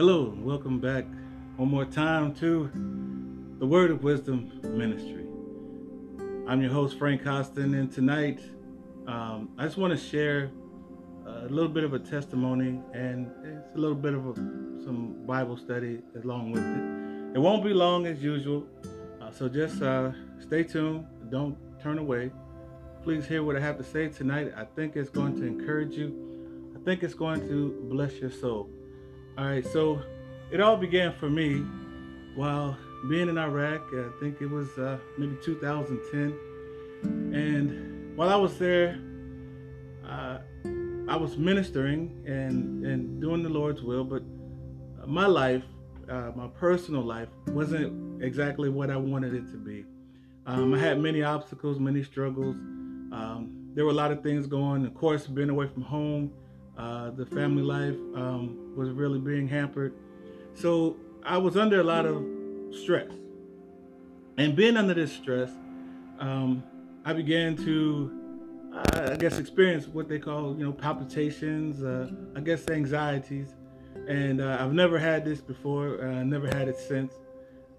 Hello, welcome back one more time to the Word of Wisdom Ministry. I'm your host, Frank Costin, and tonight um, I just want to share a little bit of a testimony and it's a little bit of a, some Bible study along with it. It won't be long as usual, uh, so just uh, stay tuned. Don't turn away. Please hear what I have to say tonight. I think it's going to encourage you. I think it's going to bless your soul. All right, so it all began for me while being in Iraq. I think it was uh, maybe 2010. And while I was there, uh, I was ministering and, and doing the Lord's will, but my life, uh, my personal life, wasn't exactly what I wanted it to be. Um, I had many obstacles, many struggles. Um, there were a lot of things going. Of course, being away from home, uh, the family life um, was really being hampered. So I was under a lot of stress. And being under this stress, um, I began to, uh, I guess, experience what they call, you know, palpitations, uh, I guess, anxieties. And uh, I've never had this before. I never had it since.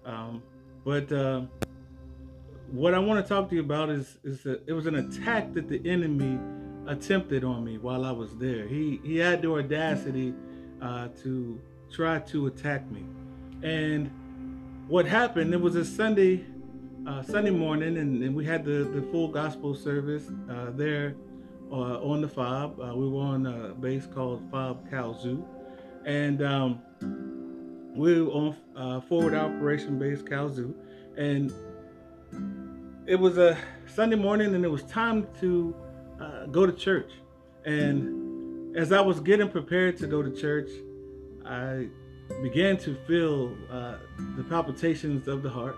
Um, but uh, what I want to talk to you about is, is that it was an attack that the enemy attempted on me while I was there. He he had the audacity uh, to try to attack me, and what happened? It was a Sunday uh, Sunday morning, and, and, we had the the full gospel service uh, there uh, on the fob. Uh, we were on a base called Fob Kalsu, and um, we were on uh, forward operation base Kalsu, and it was a Sunday morning, and it was time to uh, go to church. And as I was getting prepared to go to church, I began to feel uh, the palpitations of the heart,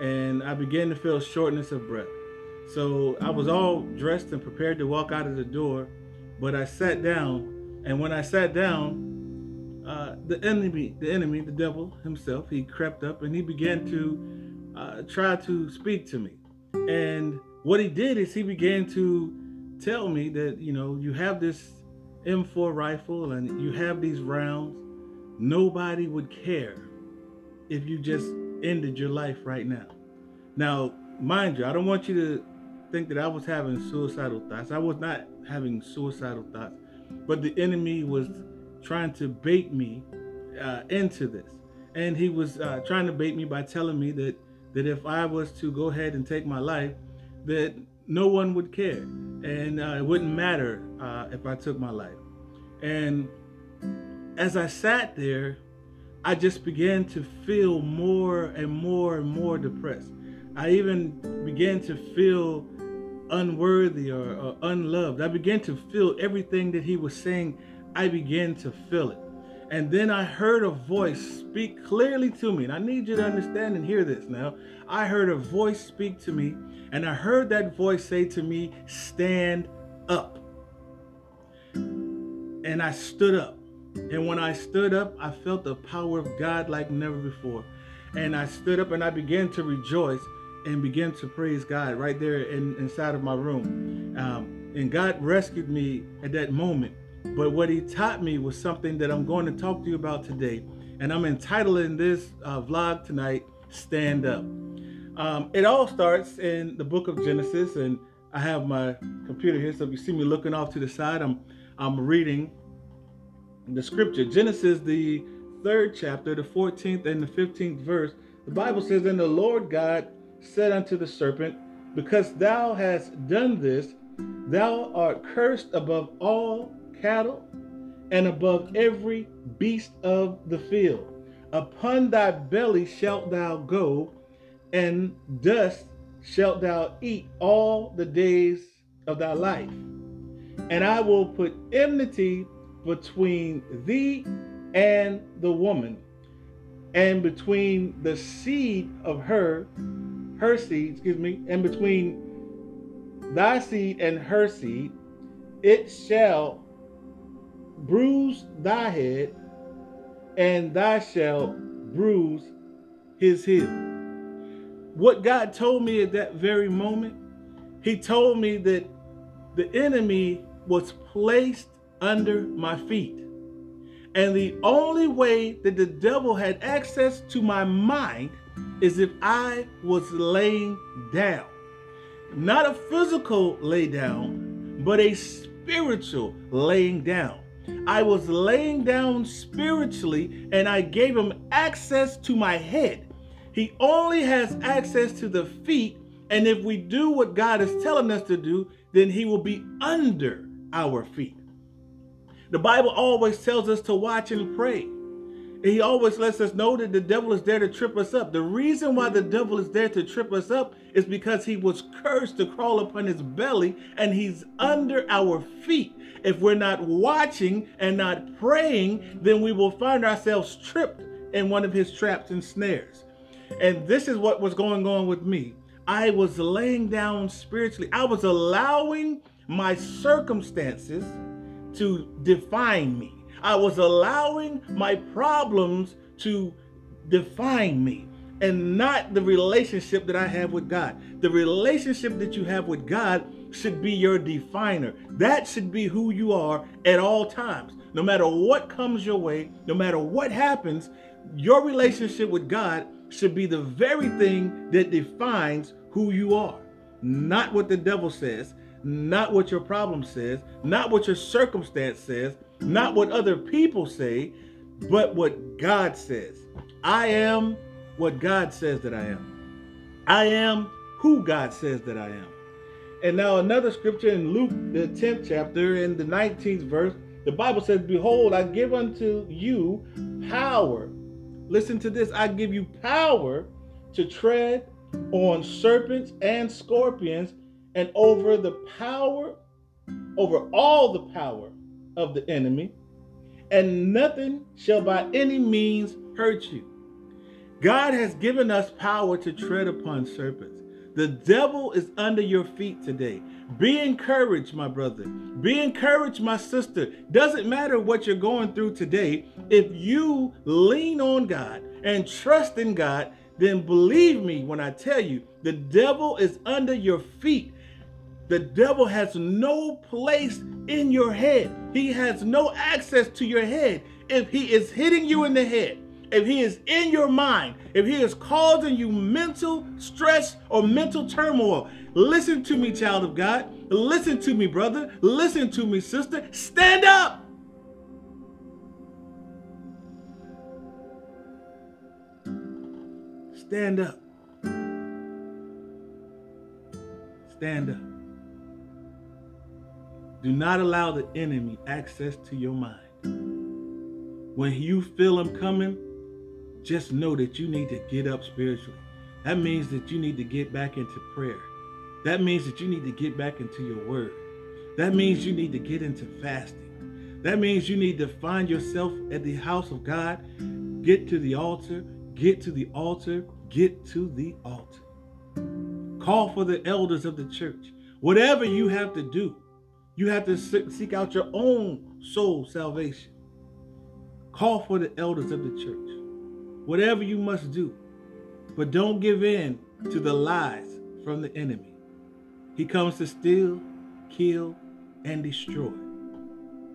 and I began to feel shortness of breath. So I was all dressed and prepared to walk out of the door, but I sat down, and when I sat down, uh, the enemy, the enemy, the devil himself, he crept up and he began to uh, try to speak to me. And what he did is he began to tell me that, you know, you have this M4 rifle and you have these rounds. Nobody would care if you just ended your life right now. Now, mind you, I don't want you to think that I was having suicidal thoughts. I was not having suicidal thoughts, but the enemy was trying to bait me uh, into this. And he was uh, trying to bait me by telling me that, that if I was to go ahead and take my life, that no one would care and uh, it wouldn't matter uh, if I took my life. And as I sat there, I just began to feel more and more and more depressed. I even began to feel unworthy or, or unloved. I began to feel everything that he was saying. I began to feel it. And then I heard a voice speak clearly to me. And I need you to understand and hear this now. I heard a voice speak to me, and I heard that voice say to me, Stand up. And I stood up. And when I stood up, I felt the power of God like never before. And I stood up and I began to rejoice and began to praise God right there in, inside of my room. Um, and God rescued me at that moment. But what he taught me was something that I'm going to talk to you about today. And I'm entitling this uh, vlog tonight, Stand Up. Um, it all starts in the book of Genesis, and I have my computer here, so if you see me looking off to the side, I'm I'm reading the scripture. Genesis, the third chapter, the 14th and the 15th verse. The Bible says, And the Lord God said unto the serpent, Because thou hast done this, thou art cursed above all cattle and above every beast of the field. Upon thy belly shalt thou go, and dust shalt thou eat all the days of thy life. And I will put enmity between thee and the woman, and between the seed of her, her seed, excuse me, and between thy seed and her seed, it shall bruise thy head, and thou shalt bruise his heel. What God told me at that very moment, He told me that the enemy was placed under my feet. And the only way that the devil had access to my mind is if I was laying down. Not a physical lay down, but a spiritual laying down. I was laying down spiritually and I gave him access to my head. He only has access to the feet. And if we do what God is telling us to do, then he will be under our feet. The Bible always tells us to watch and pray. He always lets us know that the devil is there to trip us up. The reason why the devil is there to trip us up is because he was cursed to crawl upon his belly and he's under our feet. If we're not watching and not praying, then we will find ourselves tripped in one of his traps and snares. And this is what was going on with me. I was laying down spiritually. I was allowing my circumstances to define me. I was allowing my problems to define me and not the relationship that I have with God. The relationship that you have with God should be your definer. That should be who you are at all times. No matter what comes your way, no matter what happens, your relationship with God should be the very thing that defines who you are. Not what the devil says, not what your problem says, not what your circumstance says, not what other people say, but what God says. I am what God says that I am. I am who God says that I am. And now another scripture in Luke, the 10th chapter, in the 19th verse, the Bible says, Behold, I give unto you power. Listen to this I give you power to tread on serpents and scorpions and over the power, over all the power of the enemy, and nothing shall by any means hurt you. God has given us power to tread upon serpents. The devil is under your feet today. Be encouraged, my brother. Be encouraged, my sister. Doesn't matter what you're going through today. If you lean on God and trust in God, then believe me when I tell you, the devil is under your feet. The devil has no place in your head. He has no access to your head. If he is hitting you in the head, if he is in your mind, if he is causing you mental stress or mental turmoil, listen to me, child of God. Listen to me, brother. Listen to me, sister. Stand up. Stand up. Stand up. Do not allow the enemy access to your mind. When you feel him coming, just know that you need to get up spiritually. That means that you need to get back into prayer. That means that you need to get back into your word. That means you need to get into fasting. That means you need to find yourself at the house of God. Get to the altar. Get to the altar. Get to the altar. Call for the elders of the church. Whatever you have to do, you have to seek out your own soul salvation. Call for the elders of the church. Whatever you must do. But don't give in to the lies from the enemy. He comes to steal, kill, and destroy.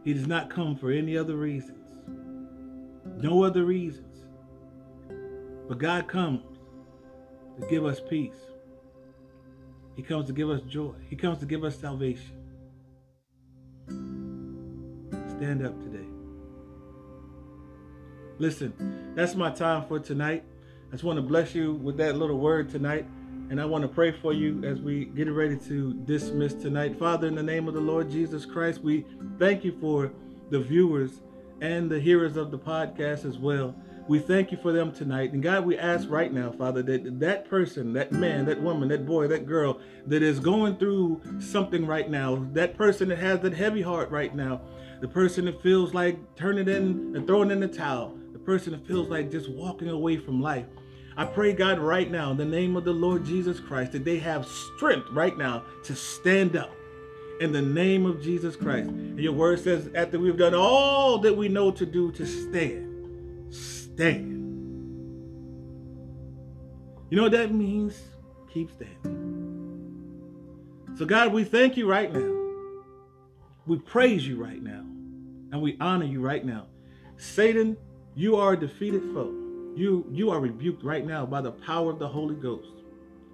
He does not come for any other reasons. No other reasons. But God comes to give us peace. He comes to give us joy. He comes to give us salvation. Stand up today. Listen, that's my time for tonight. I just want to bless you with that little word tonight. And I want to pray for you as we get ready to dismiss tonight. Father, in the name of the Lord Jesus Christ, we thank you for the viewers and the hearers of the podcast as well. We thank you for them tonight. And God, we ask right now, Father, that that person, that man, that woman, that boy, that girl that is going through something right now, that person that has that heavy heart right now, the person that feels like turning in and throwing in the towel, the person that feels like just walking away from life. I pray, God, right now, in the name of the Lord Jesus Christ, that they have strength right now to stand up in the name of Jesus Christ. And your word says, after we've done all that we know to do to stand, stand. You know what that means? Keep standing. So, God, we thank you right now. We praise you right now. And we honor you right now. Satan, you are a defeated foe. You, you are rebuked right now by the power of the Holy Ghost.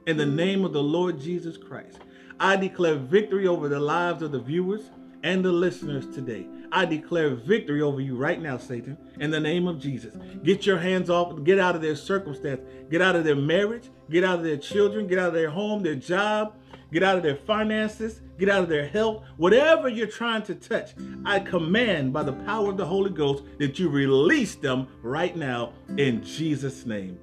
In the name of the Lord Jesus Christ, I declare victory over the lives of the viewers and the listeners today. I declare victory over you right now, Satan, in the name of Jesus. Get your hands off, get out of their circumstance, get out of their marriage, get out of their children, get out of their home, their job, get out of their finances, get out of their health. Whatever you're trying to touch, I command by the power of the Holy Ghost that you release them right now in Jesus' name.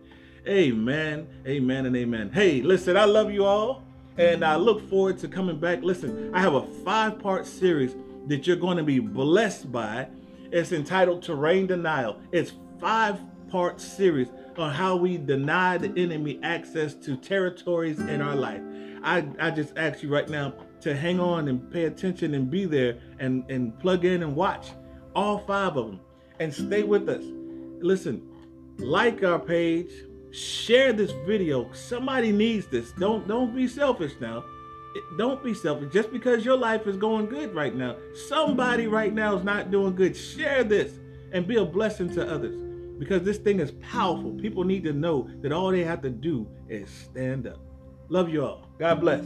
Amen, amen, and amen. Hey, listen, I love you all. And I look forward to coming back. Listen, I have a five part series that you're going to be blessed by. It's entitled Terrain Denial. It's five part series on how we deny the enemy access to territories in our life. I, I just ask you right now to hang on and pay attention and be there and, and plug in and watch all five of them and stay with us. Listen, like our page, share this video. Somebody needs this. Don't don't be selfish now. Don't be selfish. Just because your life is going good right now, somebody right now is not doing good. Share this and be a blessing to others because this thing is powerful. People need to know that all they have to do is stand up. Love you all. God bless.